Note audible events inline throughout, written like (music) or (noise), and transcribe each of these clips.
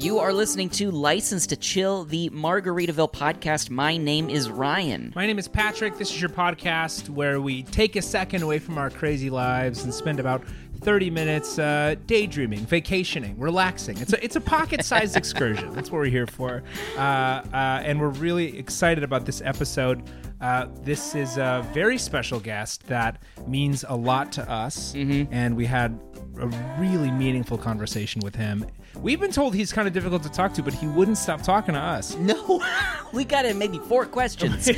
You are listening to License to Chill, the Margaritaville podcast. My name is Ryan. My name is Patrick. This is your podcast where we take a second away from our crazy lives and spend about 30 minutes uh, daydreaming, vacationing, relaxing. It's a, it's a pocket sized (laughs) excursion. That's what we're here for. Uh, uh, and we're really excited about this episode. Uh, this is a very special guest that means a lot to us. And we had a really meaningful conversation with him. We've been told he's kind of difficult to talk to, but he wouldn't stop talking to us. No, (laughs) we got in maybe four questions.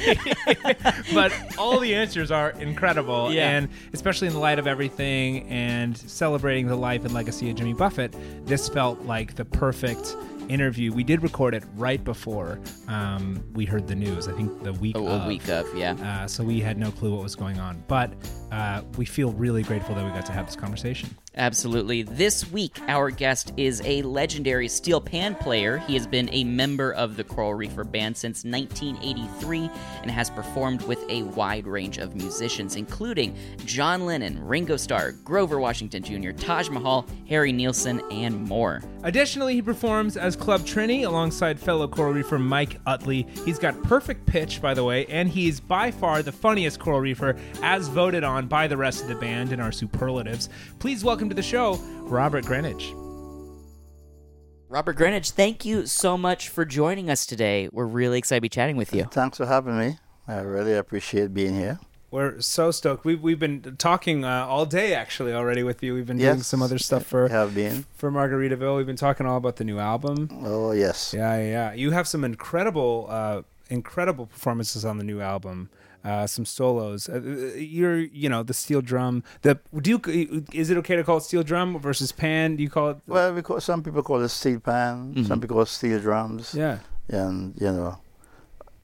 (laughs) but all the answers are incredible. Yeah. And especially in the light of everything and celebrating the life and legacy of Jimmy Buffett, this felt like the perfect interview. We did record it right before um, we heard the news. I think the week Oh, of. a week of, yeah. Uh, so we had no clue what was going on. But uh, we feel really grateful that we got to have this conversation. Absolutely. This week, our guest is a legendary steel pan player. He has been a member of the Coral Reefer Band since 1983 and has performed with a wide range of musicians, including John Lennon, Ringo Starr, Grover Washington Jr., Taj Mahal, Harry Nilsson, and more. Additionally, he performs as Club Trini alongside fellow Coral Reefer Mike Utley. He's got perfect pitch, by the way, and he's by far the funniest Coral Reefer, as voted on by the rest of the band in our superlatives. Please welcome to the show, Robert Greenidge. Robert Greenidge, thank you so much for joining us today. We're really excited to be chatting with you. Thanks for having me. I really appreciate being here. We're so stoked. We've, we've been talking uh, all day, actually, already with you. We've been doing some other stuff for have been. for Margaritaville. We've been talking all about the new album. Oh yes. Yeah, yeah. yeah. You have some incredible, uh, incredible performances on the new album. Uh, some solos. Uh, you're, you know, the steel drum. The do you, is it okay to call it steel drum versus pan? Do you call it? Well, because some people call it steel pan, some people call it steel drums, Yeah. and you know,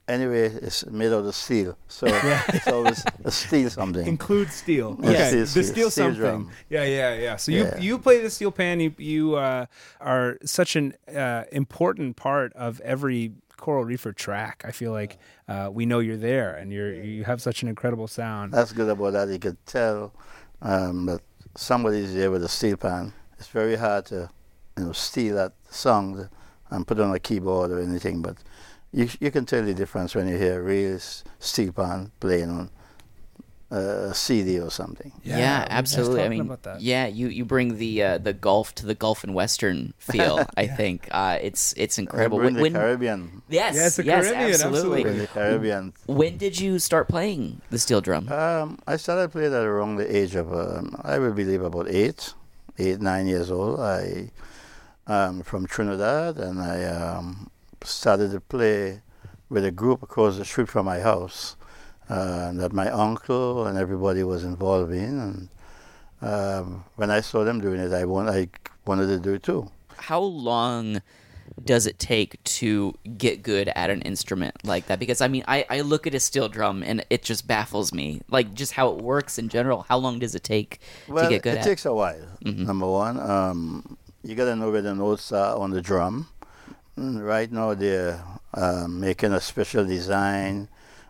anyway, it's made out of steel, so (laughs) yeah. it's always a steel something. Include steel. Yeah, Okay. steel- the steel- steel, something. drum. Yeah, yeah, yeah. So you Yeah. you play the steel pan. You you uh, are such an uh, important part of every Coral Reefer track. I feel like uh, we know you're there, and you're you have such an incredible sound. That's good about that. You could tell um, that somebody's there with a steel pan. It's very hard to, you know, steal that song and put it on a keyboard or anything, but you you can tell the difference when you hear a real steel pan playing on a CD or something. Yeah, we were just absolutely. I mean, about that. yeah, you you bring the uh, the Gulf to the Gulf and Western (laughs) feel. I think uh, it's it's incredible. When, the when- Caribbean. yes, Yeah, the yes, Caribbean, absolutely. Bring the Caribbean. When did you start playing the steel drum? Um, I started playing at around the age of, um, I would believe, about eight, eight, nine years old. I um, from Trinidad, and I um, started to play with a group across the street from my house uh, that my uncle and everybody was involved in. And um, when I saw them doing it, I, want, I wanted to do it too. How long does it take to get good at an instrument like that? Because I mean, I, I look at a steel drum and it just baffles me. Like just how it works in general. How long does it take Well, to get good at it at? takes a while. Number one, um, you got to know where the notes are on the drum. Mm, Right now, they're um, making a special design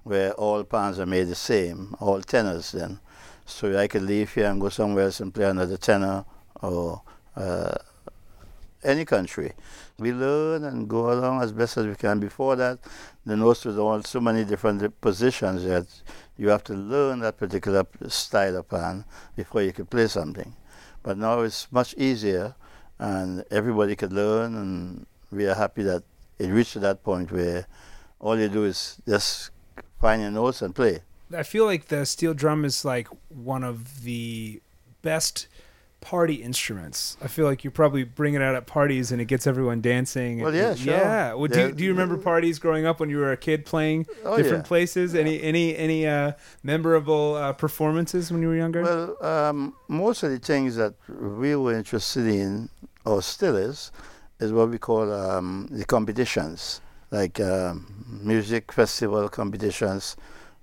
where all pans are made the same, all tenors then. So I could leave here and go somewhere else and play another tenor or uh, any country. We learn and go along as best as we can. Before that, the notes was all so many different positions that you have to learn that particular style of pan before you could play something. But now it's much easier, and everybody could learn, and we are happy that it reached that point where all you do is just find your notes and play. I feel like the steel drum is like one of the best party instruments. I feel like you probably bring it out at parties and it gets everyone dancing. Well, yeah, sure. Yeah. Well, do, Yeah. you, do you remember parties growing up when you were a kid playing Oh, different yeah. places? Any any any uh, memorable uh, performances when you were younger? Well, um, most of the things that we were interested in, or still is, is what we call um, the competitions, like um, music festival competitions.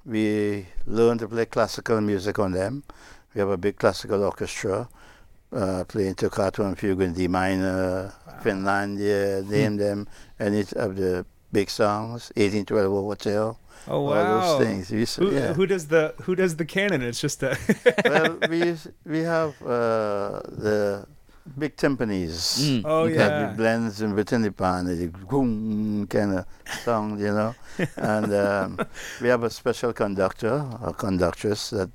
We learn to play classical music on them. We have a big classical orchestra uh, playing Toccata and Fugue in D minor, Finlandia, name them, any of the big songs, 1812 Hotel, oh all wow. those things. Used Who, yeah. who does the who does the canon? It's just a well, (laughs) we we have uh, the big timpanis. Mm. Oh that yeah. it blends in within the pan, the boom kind of sound, you know. (laughs) and um, we have a special conductor or conductress that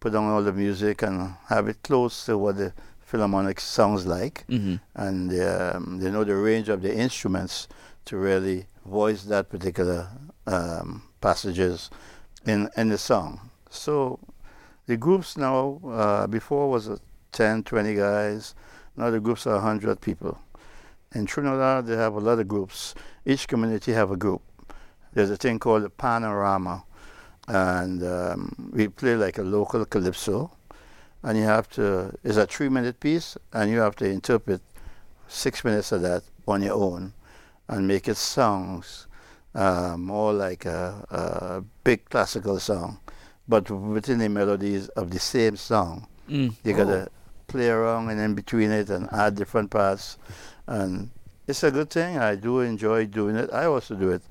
put on all the music and have it close to what the philharmonic sounds like. hmm And um, they know the range of the instruments to really voice that particular um, passages in, in the song. So the groups now, uh, before was uh, 10, 20 guys. Now the groups are 100 people. In Trinidad, they have a lot of groups. Each community have a group. There's a thing called a panorama, and um, we play like a local calypso. And you have to, it's a three-minute piece, and you have to interpret six minutes of that on your own, and make it songs, uh, more like a, a big classical song, but within the melodies of the same song. Mm. You gotta play around and in between it and add different parts, and it's a good thing. I do enjoy doing it. I also do it.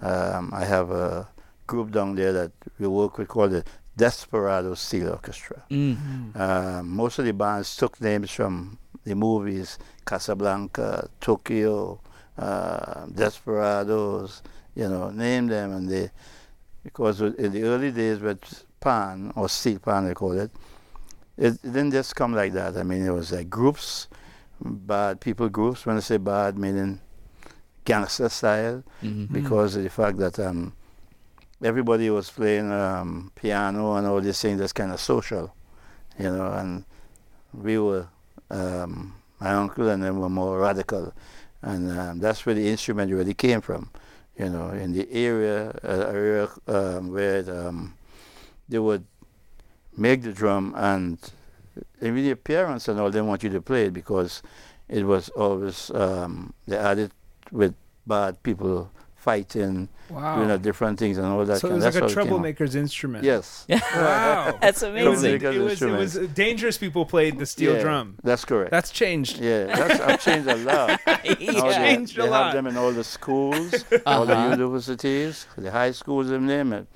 Um, I have a group down there that we work with called the Desperado Steel Orchestra. Mm. Um, most of the bands took names from the movies Casablanca, Tokyo, uh, Desperados, you know, name them, and they because in the early days with pan or steel pan they call it, it, it didn't just come like that. I mean, it was like groups, bad people groups. When I say bad, meaning gangster style, hmm because of the fact that um, everybody was playing um, piano and all these things that's kind of social, you know, and we were, um, my uncle and them were more radical, and um, that's where the instrument really came from, you know, in the area, uh, area um, where um, they would make the drum and even the parents and all, they want you to play it because it was always, um, they added with bad people fighting, Wow. doing uh, different things and all that. so it kind- was that's like a how it came out. troublemaker's instrument. Yes. Wow. (laughs) That's It was, amazing. it, was, it was dangerous people played the steel Yeah, drum. That's correct. That's changed. yeah, that's I've changed a lot. (laughs) Now they, changed a they lot. have them in all the schools, all the Uh-huh. universities, the high schools, and name it,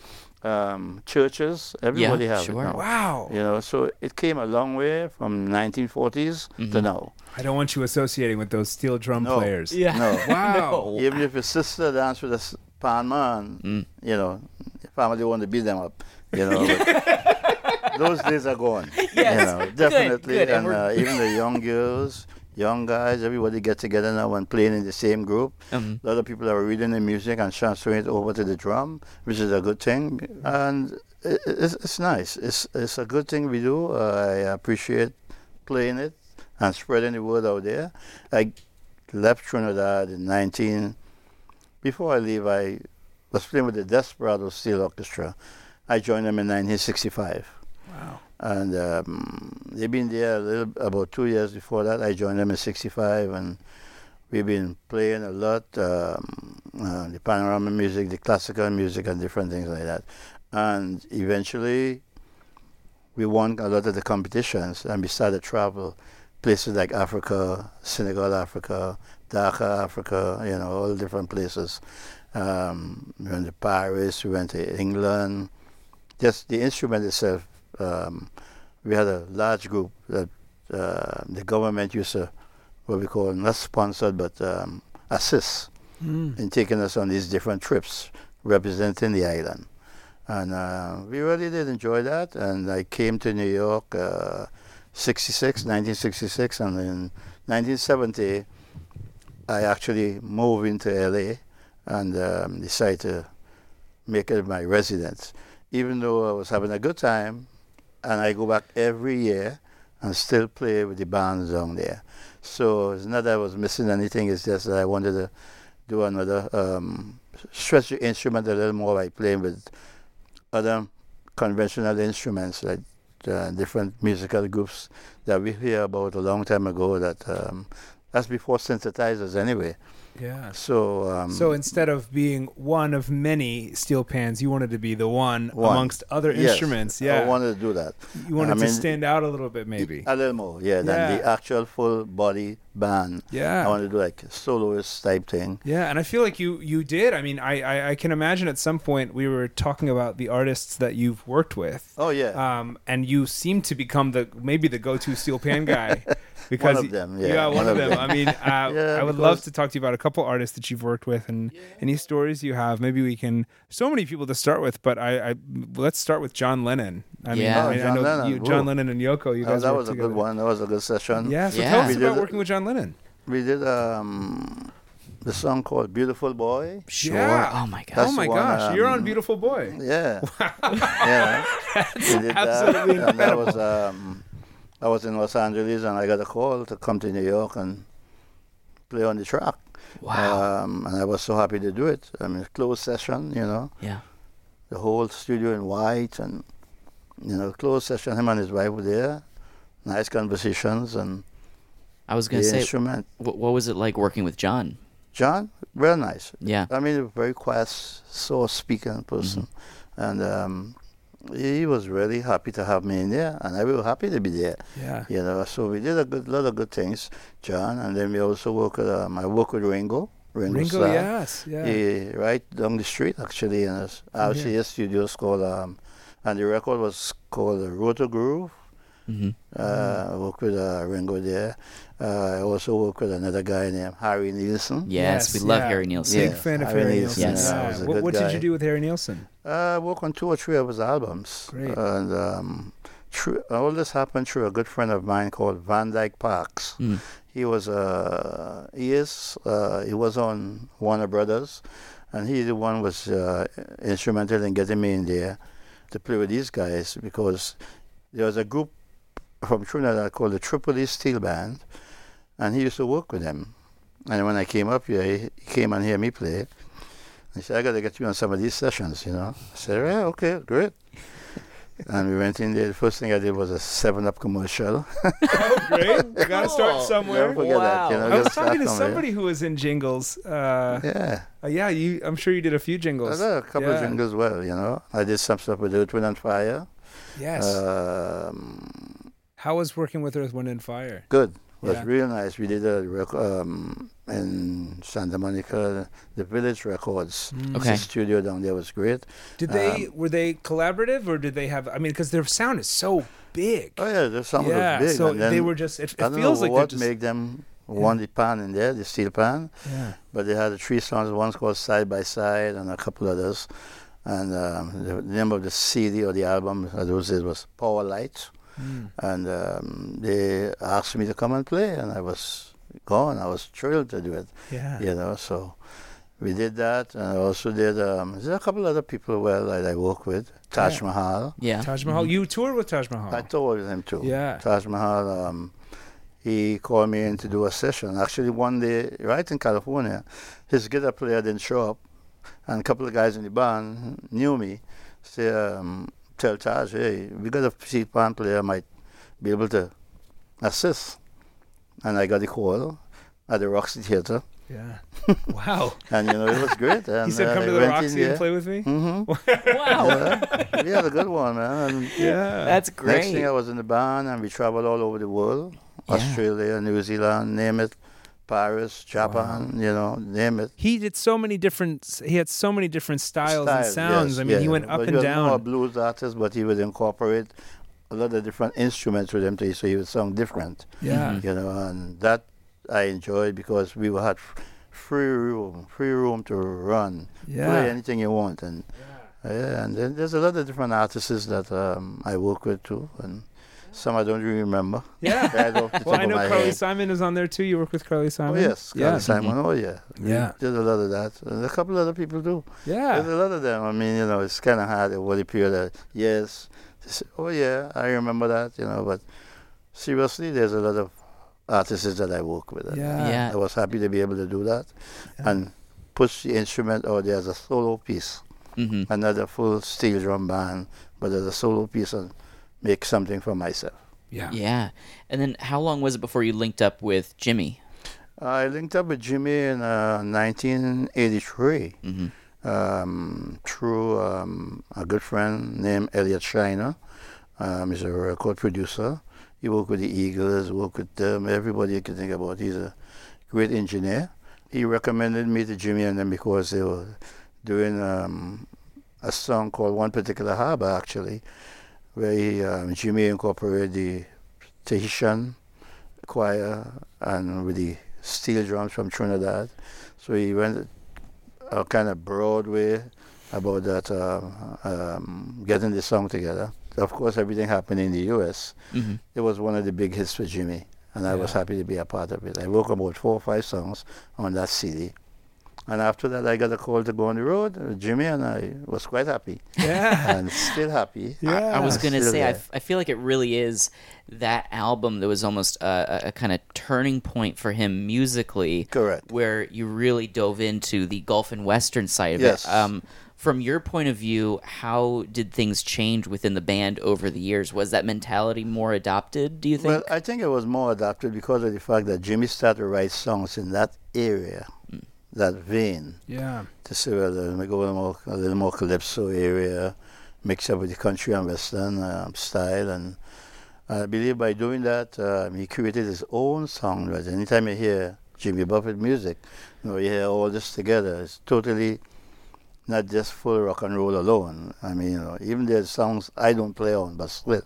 um, churches. Everybody Yeah, have sure. it now. Wow. You know, so it came a long way from 1940s to Mhm. now. I don't want you associating with those steel drum No. players. Yeah. No. (laughs) Wow. Even if your sister dance with a pan man, Mm. you know, your family want to beat them up. You know, (laughs) those days are gone. Yes. You know, definitely. good, and And, uh, even the young girls, young guys, everybody get together now and playing in the same group. Um, A lot of people are reading the music and transferring it over to the drum, which is a good thing. And it, it's, it's nice. It's, it's a good thing we do. Uh, I appreciate playing it and spreading the word out there. I left Trinidad in 19. Before I leave, I was playing with the Desperado Steel Orchestra. I joined them in 1965 Wow. And um, they've been there little about two years before that. I joined them in '65, and we've been playing a lot um, uh, the panorama music, the classical music, and different things like that. And eventually, we won a lot of the competitions, and we started travel places like Africa, Senegal, Africa, Dakar, Africa, you know, all different places. Um, we went to Paris, we went to England. Just the instrument itself um, we had a large group that uh, the government used to, what we call not sponsored, but um, assist Mm. in taking us on these different trips representing the island. And uh, we really did enjoy that. And I came to New York uh, 66, 1966, and in 1970, I actually moved into LA and um, decided to make it my residence. Even though I was having a good time, and I go back every year and still play with the bands down there. So it's not that I was missing anything, it's just that I wanted to do another, um, stretch the instrument a little more by playing with other conventional instruments, like uh, different musical groups that we hear about a long time ago that um, that's before synthesizers anyway. Yeah. So, um, So instead of being one of many steel pans, you wanted to be the one, One. amongst other yes, instruments. Yeah. I wanted to do that. you wanted I to mean, stand out a little bit, maybe. A little more, yeah, than the actual full body band. Yeah. I want to do like a soloist type thing. Yeah, and I feel like you you did. I mean, I, I I can imagine at some point we were talking about the artists that you've worked with. Oh yeah, Um, and you seem to become the maybe the go-to steel pan (laughs) guy because of y- them, yeah, one, of them. I mean, (laughs) uh, Yeah, I would love to talk to you about a couple artists that you've worked with and any stories you have. Maybe we can. So many people to start with, but I, I let's start with John Lennon. I mean, Yeah. I, Oh, mean, I John know Lennon. you, John Ooh. Lennon and Yoko. You Oh, that worked was a together. good one. That was a good session. Yeah, so Yeah. tell us about working with John Lennon. We did um, the song called "Beautiful Boy." Sure. Yeah. Oh my god. Oh my one, gosh, you're on um, Beautiful Boy. Yeah, (laughs) yeah. (laughs) we did absolutely that, and that was um, I was in Los Angeles, and I got a call to come to New York and play on the track. Wow. Um, and I was so happy to do it. I mean, closed session, you know, yeah. the whole studio in white, and you know, closed session. Him and his wife were there. Nice conversations and I was gonna say, instrument. wh- what was it like working with John? John, very nice. Yeah. I mean, a very quiet, soft speaking person, and um, he was really happy to have me in there, and I was happy to be there. Yeah. You know, so we did a good lot of good things, John, and then we also work with um, I work with Ringo, Ringo, Ringo, Starr. yes, yeah. He, right down the street, actually, in his RCA studios called, um, and the record was called uh, Rotogravure. Hmm Uh, I worked with uh, Ringo there. Uh, I also worked with another guy named Harry Nilsson. Yes, we love yeah. Harry Nilsson. Big Yes, fan of Harry Harry Nilsson, Nielsen. Yes. Yeah. yeah, was a What, good what did guy. you do with Harry Nilsson? Uh, I worked on two or three of his albums. Great. And um, through, all this happened through a good friend of mine called Van Dyke Parks. Mm. He was uh, he is uh, he was on Warner Brothers, and he the one was uh, instrumental in getting me in there to play with these guys because there was a group from Trinidad called the Tripoli Steel Band, and he used to work with them. And when I came up here, he, he came and hear me play. He said, "I got to get you on some of these sessions," you know. I said, "Yeah, okay, great." and we went in there. The first thing I did was a Seven Up commercial. (laughs) oh, great! You gotta start Cool. somewhere. Never forget that. You Wow. know, I was talking to somewhere. somebody who was in jingles. Uh, Yeah. uh, yeah, you. I'm sure you did a few jingles. I jingles. did a couple Yeah. of jingles well, you know. I did some stuff with Earth, Wind and Fire. Yes. Um, How was working with Earth, Wind, and Fire? good. It was Yeah. real nice. We did a rec- um, in Santa Monica, the Village Records. Mm. Okay. The studio down there was great. Did they Um, were they collaborative or did they have? I mean, because their sound is so big. Oh yeah, the sound yeah. was big. so then, they were just. It, it I don't feels know like what they're just. made them want the pan in there, the steel pan. yeah. But they had the three songs. One's called Side by Side, and a couple others. And um, the name of the CD or the album, as those days, was Power Light. Mm. And um, they asked me to come and play, and I was gone. I was thrilled to do it, Yeah. you know. So we did that, and I also did. Um, there's a couple other people well that I work with. Taj Yeah. Mahal. Yeah. Taj Mahal. You toured with Taj Mahal. I toured with him too. Yeah. Taj Mahal. Um, he called me in to do a session. Actually, one day, right in California, his guitar player didn't show up, and a couple of guys in the band knew me. Say, um, tell Taj, hey, we got a steel pan player might be able to assist. And I got a call at the Roxy Theatre, Yeah. (laughs) wow. and you know it was great. (laughs) And, He said, uh, "Come I to the Roxy and there. play with me." Mhm. (laughs) Wow. Yeah, we had a good one, man. And Yeah. That's great. Next great. thing I was in the band and we traveled all over the world. Yeah. Australia, New Zealand, name it. Paris, Japan, you know, name it. he did so many different. He had so many different styles, and sounds. yes, I mean, he went up but and he was more a blues artist, but he would incorporate a lot of different instruments with him, too, so he would sound different. Yeah. Mhm. You know, and that I enjoyed because we had free room, free room to run, play anything you want, and yeah, and then there's a lot of different artists that um, I work with too, and some I don't really remember. Yeah. (laughs) Right off the (laughs) Well, I know Carly head. Simon is on there too. You work with Carly Simon. Oh Simon. yes, Yeah. Carly Simon. Oh yeah, We Yeah. Did a lot of that, and a couple other people do. Yeah. There's a lot of them. I mean, you know, it's kind of hard over the period that, yes, to say, oh yeah, I remember that. You know, but seriously, there's a lot of artists that I work with. Yeah. Yeah. I was happy to be able to do that Yeah. and push the instrument out there as a solo piece, hmm another full steel drum band, but as a solo piece and make something for myself. Yeah. Yeah. And then how long was it before you linked up with Jimmy? I linked up with Jimmy in uh, 1983 Mm-hmm. um, through um, a good friend named Elliot Scheiner. Um, he's a record producer. He worked with the Eagles, worked with them, everybody you can think about. He's a great engineer. He recommended me to Jimmy and them because they were doing um, a song called One Particular Harbor, actually, where he, um, Jimmy incorporated the Tahitian choir and with the steel drums from Trinidad. So he went a kind of broad way about that, uh, um, getting the song together. Of course, everything happened in the U.S. Mm-hmm. It was one of the big hits for Jimmy, and I was happy to be a part of it. I wrote about four or five songs on that CD. And after that, I got a call to go on the road. Jimmy and I was quite happy, Yeah. and still happy. Yeah. I, I was gonna say, I, there. f- I feel like it really is that album that was almost a, a, a kind of turning point for him musically, Correct. where you really dove into the Gulf and Western side of Yes. it. Um, from your point of view, how did things change within the band over the years? Was that mentality more adopted? Do you think? Well, I think it was more adopted because of the fact that Jimmy started to write songs in that area. That vein. yeah. to see whether we go a little more, a little more calypso area, mix up with the country and western um, style, and I believe by doing that, um, he created his own song. Anytime you hear Jimmy Buffett music, you know, you hear all this together. It's totally not just full rock and roll alone. I mean, you know, even there's songs I don't play on, but still,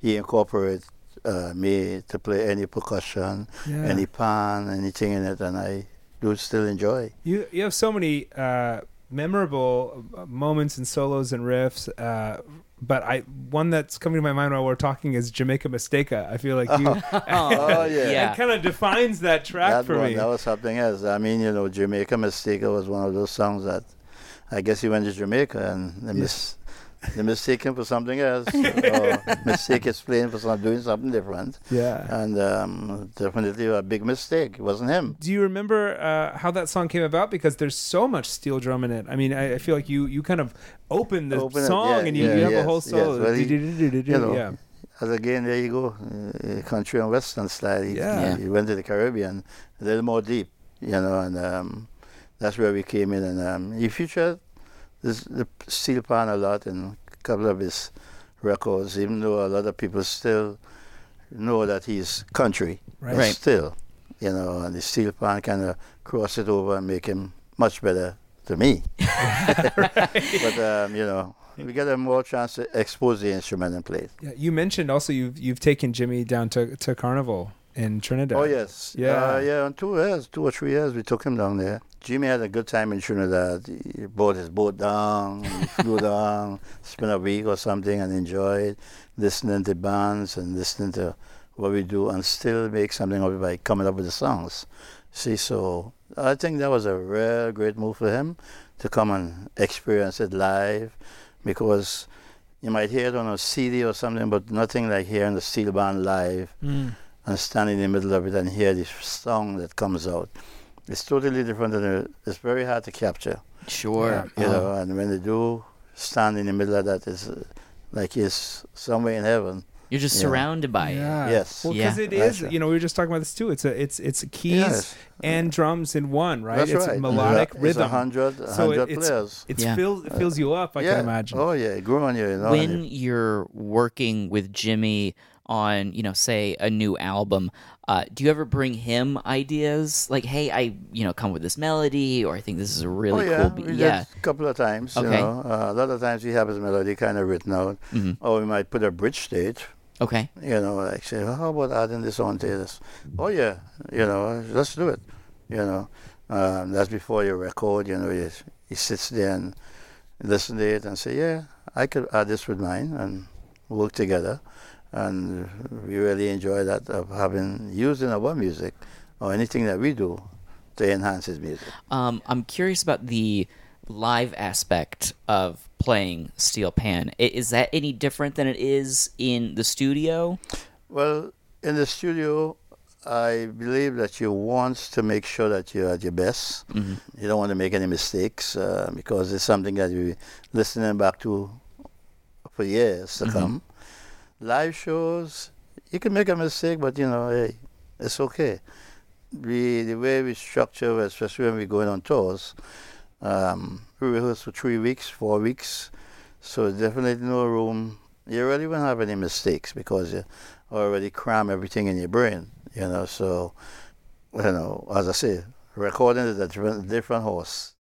he incorporates uh, me to play any percussion, Yeah. any pan, anything in it, and I do still enjoy. You you have so many uh, memorable uh, moments and solos and riffs. Uh, but I one that's coming to my mind while we're talking is Jamaica Mistaka. I feel like you (laughs) Oh, (laughs) yeah. yeah. it kind of defines that track that for one, me. That was something else. I mean, you know, Jamaica Mistaka was one of those songs that I guess he went to Jamaica and they, mis- they mistake him for something else (laughs) or mistake his playing for some, doing something different. yeah. And um, definitely a big mistake. It wasn't him. Do you remember uh, how that song came about? Because there's so much steel drum in it. I mean, I, I feel like you you kind of open the Open it, song yeah, and you, yeah, you have a yes, whole yes. solo. Well, he- you know, yeah. As again, there you go, uh, country and western style. He, Yeah. Yeah. he went to the Caribbean, a little more deep, you know, and um, that's where we came in. And um, he featured this, the steel pan a lot in a couple of his records, even though a lot of people still know that he's country. Right. Right. Still, you know, and the steel pan kind of cross it over and make him much better to me. (laughs) (laughs) But, um, you know, we get a more chance to expose the instrument and play it. Yeah, you mentioned also you've you've taken Jimmy down to, to Carnival in Trinidad. Oh yes, Yeah. uh, yeah. On two years, two or three years, we took him down there. Jimmy had a good time in Trinidad. He brought his boat down, he (laughs) flew down, spent a week or something, and enjoyed listening to bands and listening to what we do, and still make something of it by coming up with the songs. See, so I think that was a real great move for him to come and experience it live, because you might hear it on a CD or something, but nothing like hearing the steel band live Mm. And stand in the middle of it and hear this song that comes out. It's totally different and it's very hard to capture, Sure. you Oh. know. And when they do stand in the middle of that, it's uh, like he's somewhere in heaven. You're just Yeah. surrounded by it. Yeah. Yes. Well, because it That's is, right. you know, we were just talking about this too. It's a, it's, it's keys Yes. and drums in one, right? That's it's right. melodic It's rhythm. a hundred, a So it- hundred it's- players. It's Yeah. fills it fills you up. I yeah. can imagine. Oh yeah, it grew on you. you know, when and it- you're working with Jimmy on, you know, say a new album, uh, do you ever bring him ideas like, "Hey, I, you know, come with this melody," or "I think this is a really oh, yeah, cool"? Be-. Yeah. a couple of times. You Okay. know, uh, a lot of times we have his melody kind of written out, hmm or we might put a bridge stage. Okay. you know, like say, well, how about adding this on to this? Oh yeah, you know, let's do it. You know, um, that's before your record. You know, he, he sits there and listen to it and say, yeah, I could add this with mine and work together. And we really enjoy that of having using our music or anything that we do to enhance his music. Um, I'm curious about the live aspect of playing Steel Pan. Is that any different than it is in the studio? Well, in the studio, I believe that you want to make sure that you're at your best. hmm You don't want to make any mistakes uh, because it's something that you're listening back to for years to Mhm. come. Live shows, you can make a mistake, but you know, hey, it's okay. we the way we structure, especially when we're going on tours, um, we rehearse for three weeks, four weeks. So definitely no room. You really won't have any mistakes because you already cram everything in your brain. You know, so you know, as I say, recording is a different, different horse.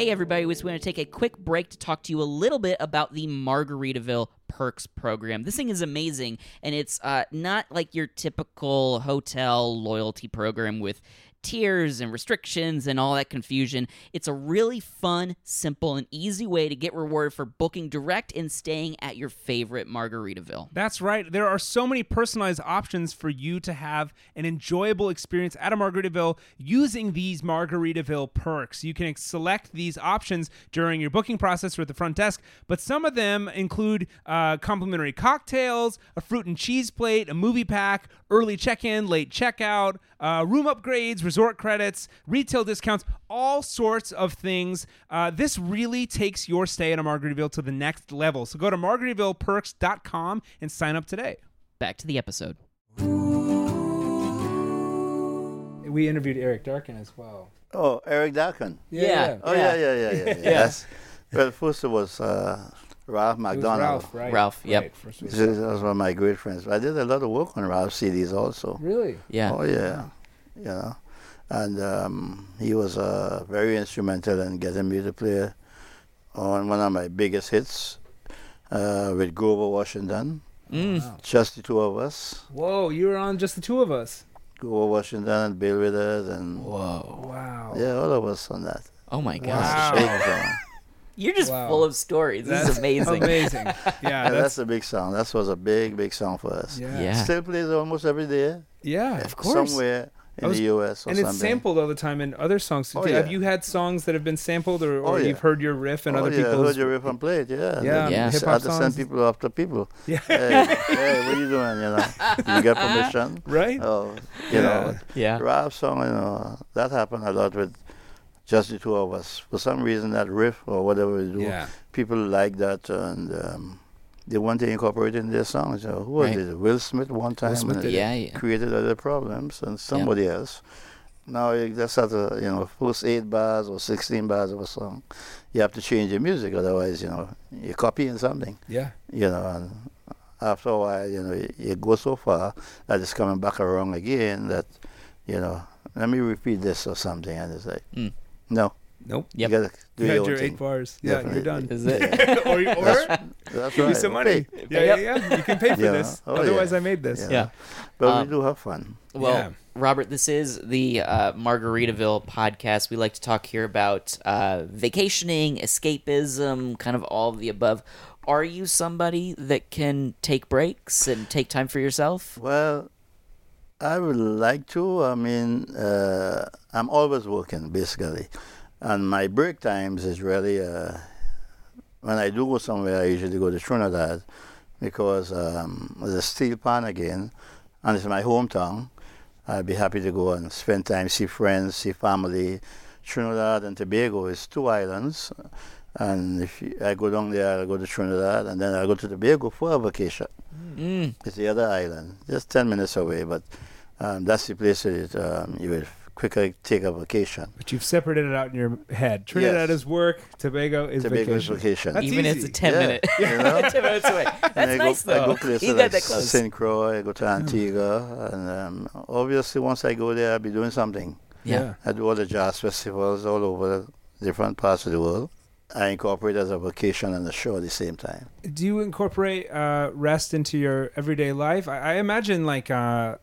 Hey, everybody, we just want to take a quick break to talk to you a little bit about the Margaritaville Perks program. This thing is amazing, and it's uh, not like your typical hotel loyalty program with tiers and restrictions and all that confusion. It's a really fun, simple, and easy way to get rewarded for booking direct and staying at your favorite Margaritaville. That's right. There are so many personalized options for you to have an enjoyable experience at a Margaritaville using these Margaritaville perks. You can select these options during your booking process or at the front desk, but some of them include uh, complimentary cocktails, a fruit and cheese plate, a movie pack, early check in, late checkout, uh, room upgrades, resort credits, retail discounts, all sorts of things. Uh, this really takes your stay at a Margaritaville to the next level. So go to margaritavilleperks.com and sign up today. Back to the episode. We interviewed Eric Darken as well. Oh, Eric Darken. Yeah. Oh yeah, yeah, yeah, yeah. yeah. (laughs) Yes. Well, first it was uh, Ralph It was MacDonald. Ralph, right? Ralph, yep. Right, first we This is- that was one of my great friends. I did a lot of work on Ralph CDs also. Really? Yeah. Oh yeah, you know, and um, he was uh, very instrumental in getting me to play on one of my biggest hits uh, with Grover Washington. Mm. Wow. Just the two of us, Whoa, you were on just the two of us. Grover Washington and Bill Withers, and Whoa. Wow. yeah, all of us on that. Oh my gosh. Wow. (laughs) You're just Wow. full of stories. This That's is amazing. Amazing. (laughs) Yeah, Yeah, that's, that's a big song. That was a big, big song for us. yeah. Yeah. Still plays almost every day. Yeah. Of course. Somewhere in was- the U.S. or And something. it's sampled all the time in other songs. Oh, Have you had songs that have been sampled, or, or Oh, yeah. you've heard your riff and oh, other yeah, people's? heard your riff and play it, yeah. Yeah, Yeah. I hip-hop had to send songs. people after people. Yeah. hey, hey, what are you doing? You know, you get permission. (laughs) Right? Oh, you Yeah. know, Yeah. rap song. You know, that happened a lot with just the two of us. For some reason, that riff or whatever we do, Yeah. people like that, and um, they want to incorporate it in their songs. You know, who Right. did it? Will Smith one time Smith did it Yeah, yeah. created other problems, and somebody else. Now that's just have to, you know, first eight bars or sixteen bars of a song, you have to change your music. Otherwise, you know, you're copying something Yeah. you know, and after a while, you know, you, you go so far that it's coming back around again that, you know, let me repeat this or something, and it's like, Mm. no, Nope. Yep. you gotta do You had your eight bars. Yeah, you're done. Is it? (laughs) or or That's give me some okay. money. Yeah, yeah, yeah. You can pay for Yeah. this. Oh, Otherwise, yeah. I made this. Yeah. Yeah. But Um, we do have fun. Well, Yeah. Robert, this is the uh, Margaritaville podcast. We like to talk here about uh, vacationing, escapism, kind of all of the above. Are you somebody that can take breaks and take time for yourself? Well, I would like to. I mean, uh, I'm always working basically, and my break times is really uh, when I do go somewhere. I usually go to Trinidad because um, it's a steel pan again, and it's my hometown. I'd be happy to go and spend time, see friends, see family. Trinidad and Tobago is two islands, and if you, I go down there, I go to Trinidad, and then I go to Tobago for a vacation. Mm. It's the other island, just 10 minutes away, but um, that's the place that um, you would quickly take a vacation. But you've separated it out in your head. Trinidad Yes. is work. Tobago is Tobago is vacation. vacation. That's Even if it's a 10 Yeah, minute. you (laughs) know? 10 minutes away. That's And I nice, go, I go places You like that close. St. Croix, I go to Antigua, and um, obviously once I go there, I'll be doing something. Yeah. I do all the jazz festivals all over different parts of the world. I incorporate as a vacation and a show at the same time. Do you incorporate uh, rest into your everyday life? I, I imagine like uh,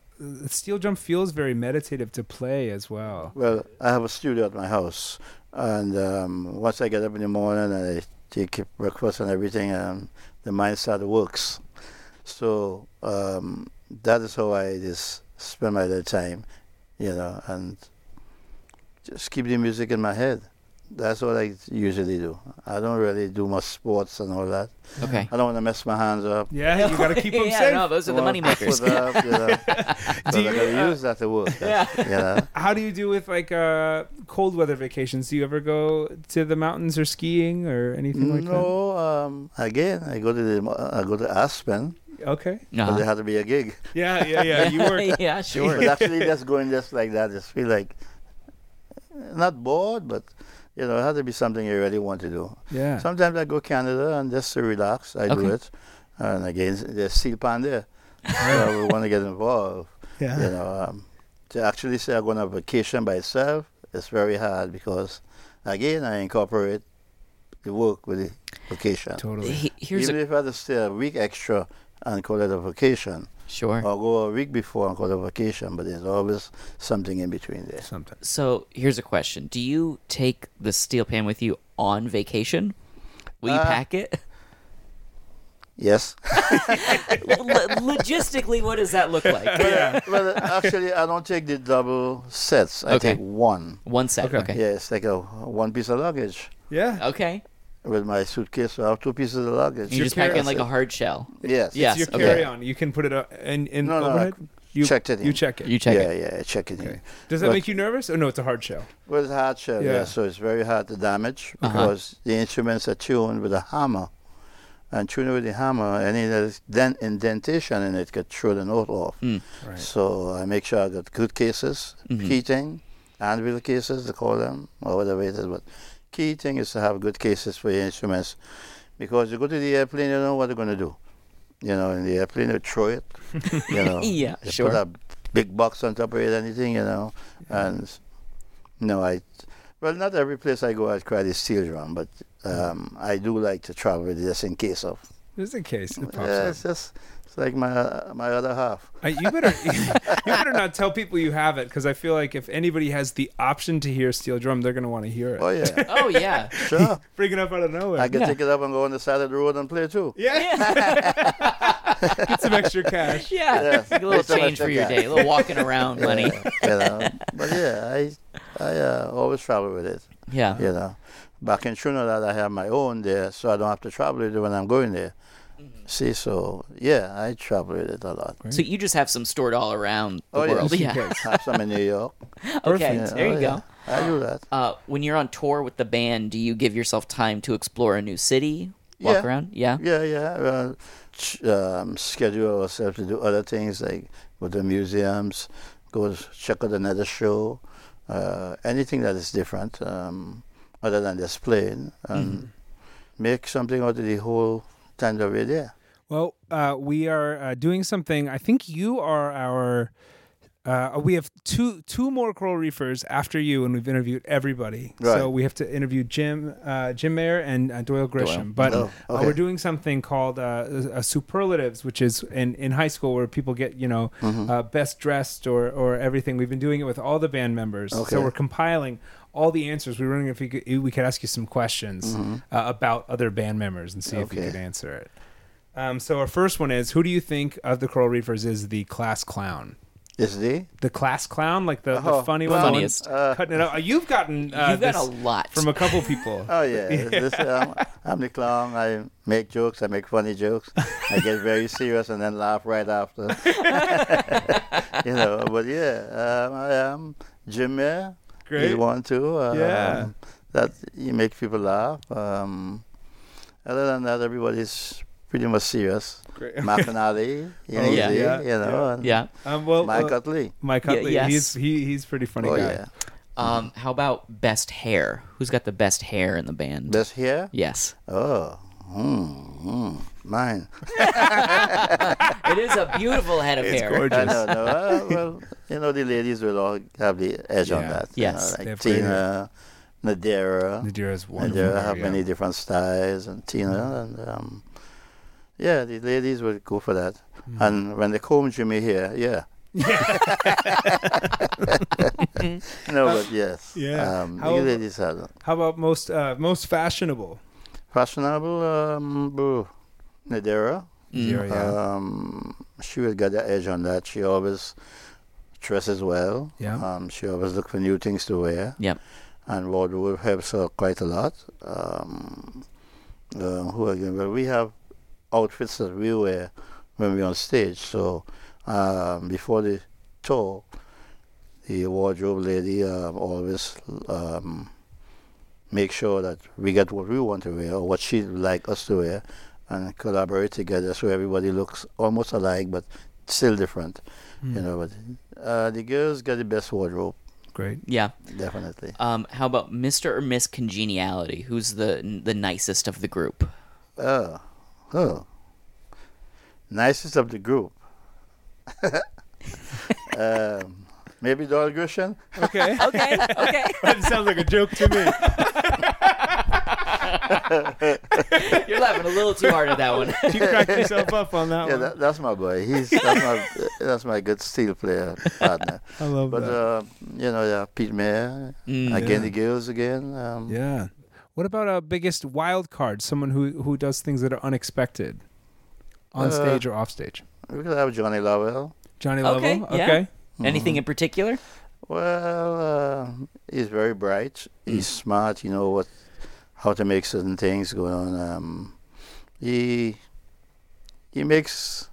steel drum feels very meditative to play as well. Well, I have a studio at my house, and um, once I get up in the morning and I take breakfast and everything, um, the mind starts works. So um, that is how I just spend my time, you know, and just keep the music in my head. That's what I usually do. I don't really do much sports and all that. Okay. I don't want to mess my hands up. Yeah, you got to keep (laughs) them yeah, safe. no, those are the money makers. put up, you know. (laughs) Do you, uh, use that to work. That's- You know. (laughs) How do you do with like uh, cold weather vacations? Do you ever go to the mountains or skiing or anything like that? no, um, again, I go to the I go to Aspen, that? Okay. but Uh-huh. there had to be a gig. Yeah, yeah, yeah. You work. yeah, sure. But actually, just going just like that, just feel like not bored, but you know, it had to be something you really want to do. Yeah. Sometimes I go Canada and just to relax, I do Okay. it. And again, there's steel pan there, (laughs) so we want to get involved. Yeah. You know, um, to actually say I'm going on a vacation by itself, it's very hard because again, I incorporate the work with the vacation. Totally. He- Here's Even a if I had to stay a week extra and call it a vacation, sure. or go a week before and call it vacation, but there's always something in between there. Sometimes. So here's a question: Do you take the steel pan with you on vacation? Will you Uh, pack it? Yes. (laughs) Lo- logistically, what does that look like? (laughs) Yeah. well, actually, I don't take the double sets. I Okay. take one. One set. Okay. Okay. Yeah, it's like a one piece of luggage Yeah. Okay. With my suitcase. So I have two pieces of luggage. You your just pack in like a hard shell. Yes. Yeah. It's your Yes, okay. carry-on. You can put it uh, in, in No, no, overhead. You checked it in. You check it. You check yeah, it. yeah, I check it Okay. in. Does that But- make you nervous? Oh no, it's a hard shell. Well, it's a hard shell, yeah. Yeah. so it's very hard to damage Uh-huh. because the instruments are tuned with a hammer. And tuned with the hammer, any there's then indentation in it could throw the note off. Mm. Right. So I make sure I got good cases, Mhm. key thing, anvil cases, they call them, or whatever it is. But key thing is to have good cases for your instruments because you go to the airplane, you know what they're going to do. You know, in the airplane, they throw it. (laughs) You know, Yeah, they sure. put a big box on top of it, anything, you know. And no, I, well, not every place I go, I try the steel drum, but um, I do like to travel with it just in case of. Just in case it pops Yeah, up. it's just it's like my uh, my other half. Uh, you better (laughs) you better not tell people you have it because I feel like if anybody has the option to hear steel drum, they're gonna want to hear it. Oh yeah, (laughs) Oh yeah. sure. (laughs) Bring it up out of nowhere. I can Yeah. take it up and go on the side of the road and play too. yeah, get some extra cash. Yeah. Yeah. Like a little It's change for your like day. A little walking around money. you know. But yeah, I I uh, always travel with it. Yeah. You know, back in Trinidad, I have my own there, so I don't have to travel with it when I'm going there. Mm-hmm. See, so yeah, I travel with it a lot. So you just have some stored all around the Oh, world. Just (laughs) in Yeah. case. (laughs) have some in New York. (laughs) Okay. Yeah, There oh, you yeah. go. I do that. Uh, when you're on tour with the band, do you give yourself time to explore a new city, walk Yeah. around? Yeah. Yeah, yeah. Uh, ch- um, schedule ourselves to do other things like go to museums, go check out another show, uh, anything that is different um, other than just playing, and make something out of the whole we're there. Well, uh, we are uh, doing something. I think you are our. Uh, we have two two more coral reefers after you, and we've interviewed everybody. So we have to interview Jim uh, Jim Mayer and uh, Doyle Grisham. But Oh, uh, okay. we're doing something called uh, uh, superlatives, which is in, in high school where people get you know Mm-hmm. uh, best dressed or or everything. We've been doing it with all the band members. Okay. So we're compiling all the answers. We were wondering if we could, we could ask you some questions uh, about other band members and see if you Mm-hmm. Could answer it. Um, so our first one is: Who do you think of the Coral Reefers is the class clown? Is the The class clown, like the, the Oh, funny well, one, Funniest. Uh, cutting it out. Uh, You've gotten uh, You've got a lot. from a couple people. (laughs) Oh yeah, This, um, I'm the clown. I make jokes. I make funny jokes. I get very (laughs) serious and then laugh right after. (laughs) you know, but yeah, um, I am Jim Mayer. Great. You want to? Um, Yeah. That you make people laugh. Um, other than that, everybody's pretty much serious. Great. (laughs) McAnally, (laughs) you, Oh, know, yeah. Yeah, you know, and yeah. Um, well, Mike uh, Utley. Mike Yeah, yes. he's he, he's pretty funny Oh guy. yeah, Um, how about best hair? Who's got the best hair in the band? best hair? yes. Oh, hmm, hmm, mine. (laughs) It is a beautiful head of It's hair. gorgeous. I know, no. Uh, well, you know, the ladies will all have the edge on that. Yes. You They know, have like great Tina, Nadira. Nadira's wonderful. Nadira have yeah. many different styles, and Tina, and um, yeah, the ladies will go for that. Mm-hmm. And when they comb Jimmy here, yeah. (laughs) (laughs) no, but yes. Yeah. Um, How- ladies have How about most uh, most fashionable? Fashionable. Um, boo, Nadira. Mm. Yeah. Um, she will get the edge on that. She always dresses well. Yeah. Um, she always look for new things to wear. Yeah. and wardrobe helps her quite a lot. Um, uh, who again? Well, we have outfits that we wear when we're on stage. So um, before the tour, the wardrobe lady um, always um, make sure that we get what we want to wear or what she'd like us to wear and collaborate together so everybody looks almost alike but still different. You know, but uh, the girls get the best wardrobe, Great. Yeah. definitely. Um, how about Mr. or Miss Congeniality? Who's the the nicest of the group? Oh, oh. Nicest of the group. (laughs) (laughs) um, maybe Doyle Grisham? Okay. (laughs) Okay, okay. (laughs) that sounds like a joke to me. (laughs) You're laughing a little too hard at that one. You cracked yourself up on that Yeah, one. that, that's my boy. He's that's my that's my good steel player partner. I love But that. uh, you know, yeah, Pete Mayer Mm. again, Yeah. the girls again. Um, yeah. What about a biggest wild card? Someone who who does things that are unexpected, on Uh, stage or off stage. We could have Johnny Lovell. Johnny Lovell. Okay, Lovell. yeah. Okay. Anything Mm-hmm. in particular? Well, uh, he's very bright. He's smart. You know what, how to make certain things go on. Um, he he makes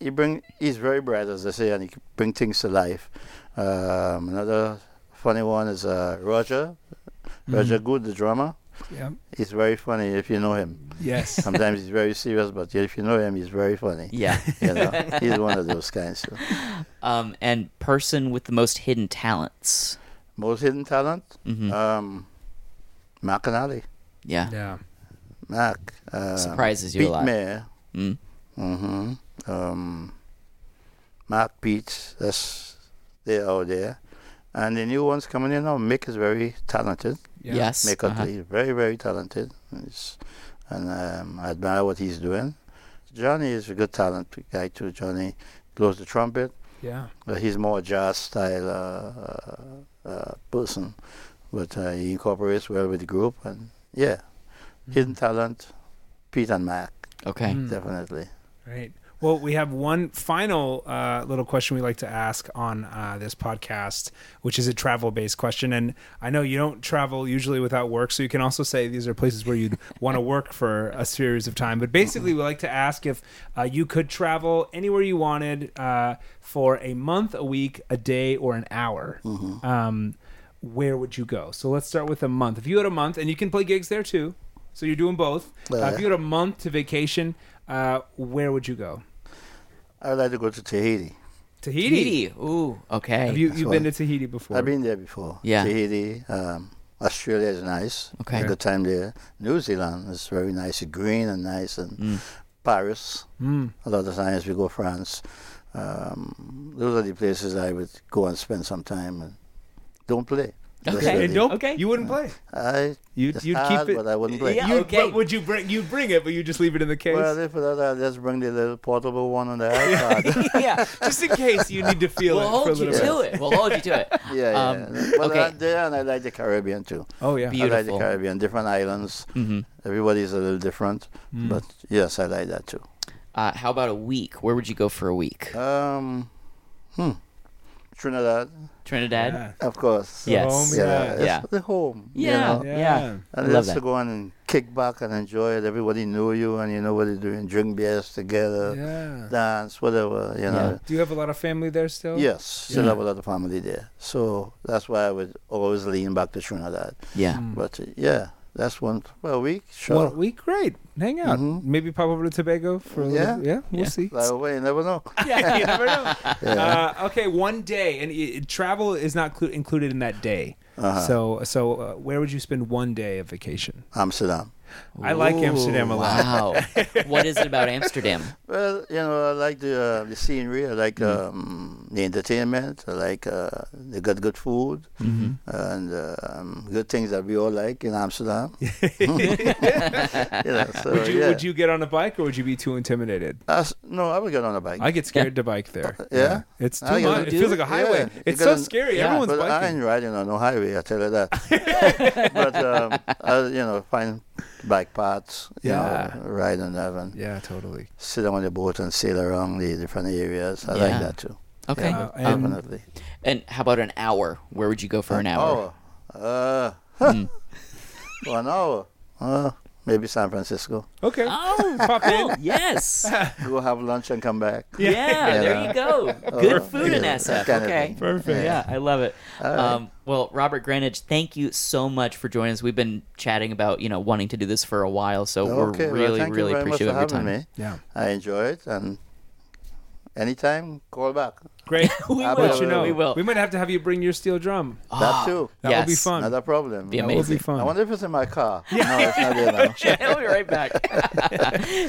he bring. He's very bright, as I say, and he bring things to life. Um, another funny one is uh, Roger. Roger Guth, the drummer. Yeah. He's very funny if you know him. Yes. (laughs) Sometimes he's very serious, but if you know him, he's very funny. Yeah. (laughs) You know, he's one of those kinds. Too. Um, and person with the most hidden talents. Most hidden talent, hmm um, McAnally. yeah. yeah. Mac. Uh, Surprises you Pete a lot. Mayer. Mm. hmm Um, Mac Pete. That's they're out there, and the new ones coming in now. Mick is very talented. Yeah. Yes. Mick uh-huh. Utley, very very talented, He's- and um, I admire what he's doing. Johnny is a good talent guy too. Johnny blows the trumpet. Yeah. Uh, he's more jazz style uh, uh, uh, person, but uh, he incorporates well with the group. And yeah, Mm-hmm. hidden talent, Pete and Mac, Okay. Mm. definitely. Right. Well, we have one final uh, little question we like to ask on uh, this podcast, which is a travel based question. And I know you don't travel usually without work, so you can also say these are places where you'd (laughs) want to work for a series of time. But basically, we like to ask if uh, you could travel anywhere you wanted uh, for a month, a week, a day, or an hour. Um, where would you go? So let's start with a month. If you had a month, and you can play gigs there too, so you're doing both. Uh, if you had a month to vacation, uh, where would you go? I'd like to go to Tahiti. Tahiti. Tahiti. Ooh. Okay. Have you That's you been to Tahiti before? I've been there before. Yeah. Tahiti, um, Australia is nice. Okay. A good time there. New Zealand is very nice, green and nice, and Mm. Paris. Mm. A lot of times we go France. Um, those are the places I would go and spend some time and don't play. Just Okay. And don't Okay. you wouldn't play. I You'd you'd hard, keep it. but I wouldn't play. Yeah, you'd- okay. But would you bring you'd bring it, but you just leave it in the case? Well, if not, I'll just bring the little portable one on the iPad. (laughs) yeah. just in case you need to feel We'll it for a hold you little to bit. it. We'll hold you to it. (laughs) yeah, yeah. Um, well, okay. I'm and I like the Caribbean too. Oh yeah. Be- I like the Caribbean, different islands. hmm Everybody's a little different, Mm. but yes, I like that too. Uh, how about a week? Where would you go for a week? Um, hmm. Trinidad, Trinidad. Yeah. of course. Yes. home, Yeah, yeah. Yeah. the home. you Yeah. know? Yeah. I And love just to go on and kick back and enjoy it. Everybody knew you, and you know what they're doing. Drink beers together, Yeah. dance, whatever. You know. Do you have a lot of family there still? Yes, still have a lot of family there. So that's why I would always lean back to Trinidad. Yeah. Mm. But uh, yeah, that's one well, week. Sure. One week, great. Hang out. Mhm. Maybe pop over to Tobago for a Yeah. little. Yeah, we'll Yeah. see. Fly away, you never know. (laughs) yeah, you never know. (laughs) Yeah. Uh, okay, one day, and i travel is not clu- included in that day. Uh-huh. So, so uh, where would you spend one day of vacation? Amsterdam. I like Amsterdam a lot. Wow. (laughs) what is it about Amsterdam? Well, you know, I like the uh, the scenery. I like Mm. um, the entertainment. Like uh, they got good food Mm-hmm. and um, good things that we all like in Amsterdam. (laughs) (laughs) you know, so would you yeah. would you get on a bike or would you be too intimidated? As- no, I would get on a bike. I get scared to bike there. (laughs) Yeah? it's too I much. It feels like a highway. Yeah, it's so on- scary. Yeah, Everyone's but I biking. ain't riding on no highway. I tell you that. but um, I, you know, find bike paths. You Yeah. know, ride on them and Yeah, totally. sit on the boat and sail around the different areas. I Yeah. like that too. Okay. Yeah, Um, and- Definitely. and how about an hour? Where would you go for an hour? Oh, Uh, (laughs) one hour. Uh, maybe San Francisco. Okay. Oh, (laughs) Pop cool. in. Yes. (laughs) Go have lunch and come back. Yeah, there you go. Good food in yeah, SF. that kind of Okay. Perfect. Yeah, I love it. right. Um, well, Robert Greenidge, thank you so much for joining us. We've been chatting about you know wanting to do this for a while, so Okay, we're really thank really you appreciative of your having time. me. Yeah. I enjoy it, and anytime, call back. Great. (laughs) We I'll will. let you know. We will. We might have to have you bring your steel drum. that too. Ah, that would be fun. Not a problem. Be That would amazing. be fun. I wonder if it's in my car. (laughs) No, it's not there now. (laughs) Yeah, we'll be right back.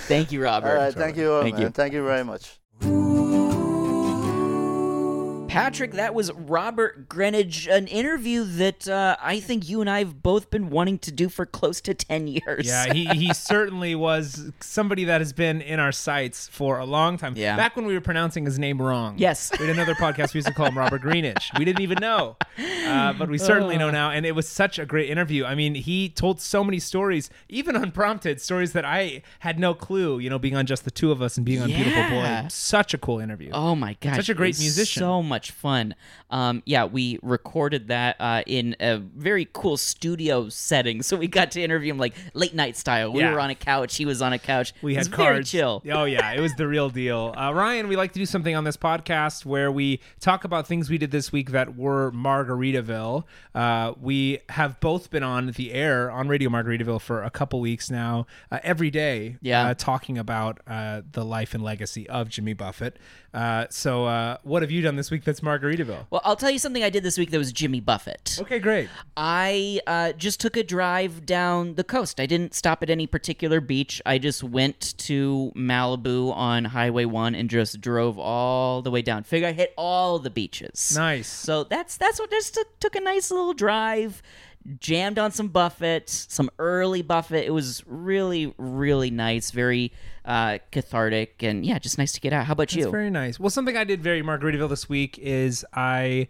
thank you, Robert. All right, thank you, Thank man. you. Thank you very much. Patrick, that was Robert Greenidge, an interview that uh, I think you and I have both been wanting to do for close to 10 years. Yeah, he, he (laughs) certainly was somebody that has been in our sights for a long time. Yeah. Back when we were pronouncing his name wrong. Yes. We had another podcast we used to call him Robert Greenwich. We didn't even know. Uh, but we certainly know now. And it was such a great interview. I mean, he told so many stories, even (laughs) unprompted, stories that I had no clue, you know, being on just the two of us and being on Beautiful Yeah. Boy. Such a cool interview. Oh my gosh. Such a great musician. So much fun. Um, yeah, we recorded that uh, in a very cool studio setting. So we got to interview him like late night style. We Yeah. were on a couch, he was on a couch. We had cards. chill. Oh yeah, it was the real deal. (laughs) Uh, Ryan, we like to do something on this podcast where we talk about things we did this week that were Margaritaville. Uh, we have both been on the air on Radio Margaritaville for a couple weeks now, uh, every day. Yeah. uh, talking about uh, the life and legacy of Jimmy Buffett. Uh, so, uh, what have you done this week that's Margaritaville? Well, I'll tell you something I did this week that was Jimmy Buffett. Okay, great. I uh, just took a drive down the coast. I didn't stop at any particular beach. I just went to Malibu on Highway 1 and just drove all the way down. Figure I hit all the beaches. Nice. So that's that's what just took, took a nice little drive, jammed on some Buffett, some early Buffett. It was really really nice, very uh, cathartic, and yeah, just nice to get out. How about That's you? very nice. Well, something I did very Margaritaville this week is I,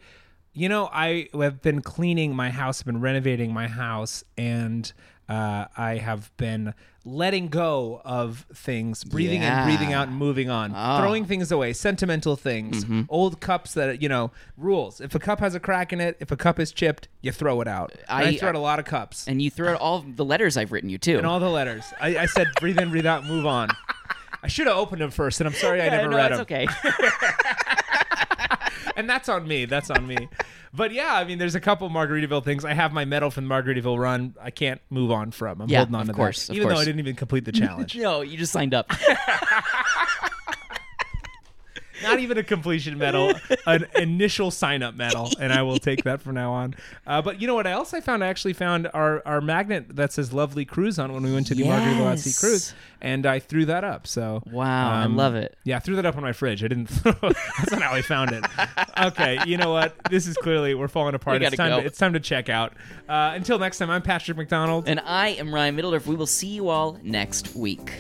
you know, I have been cleaning my house, been renovating my house, and uh, I have been letting go of things, breathing Yeah. in, breathing out, and moving on, Oh. throwing things away, sentimental things, mm-hmm. old cups that you know, rules. If a cup has a crack in it, if a cup is chipped, you throw it out. I, I- throw out a lot of cups and you threw out all the letters I've written you too. and all the letters. I, I said, breathe in, breathe out, move on. (laughs) I should have opened them first, and I'm sorry I Yeah, never no, read them. okay. (laughs) (laughs) and that's on me. That's on me. But yeah, I mean, there's a couple Margaritaville things. I have my medal from the Margaritaville run. I can't move on from. I'm Yeah, holding on of to course, that, of even though I didn't even complete the (laughs) challenge. no, you just signed up. (laughs) Not even a completion medal, an initial sign up medal, and I will take that from now on. Uh, but you know what else I found? I actually found our, our magnet that says "Lovely Cruise" on when we went to the Margaritaville at Sea Cruise, and I threw that up. So Wow, I um, love it. Yeah, I threw that up on my fridge. I didn't. (laughs) Throw, that's not how I found it. Okay, you know what? This is clearly we're falling apart. It's time. go. To, it's time to check out. Uh, until next time, I'm Patrick MacDonald. And I am Ryan Middledorf. We will see you all next week.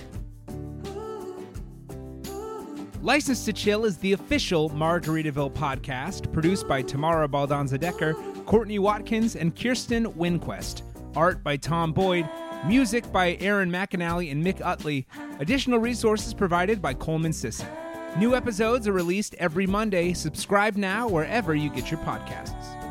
License to Chill is the official Margaritaville podcast, produced by Tamara Baldanza Decker, Courtney Watkins, and Kirsten Winquest. Art by Tom Boyd. Music by Aaron McAnally and Mick Utley. Additional resources provided by Coleman Sisson. New episodes are released every Monday. Subscribe now wherever you get your podcasts.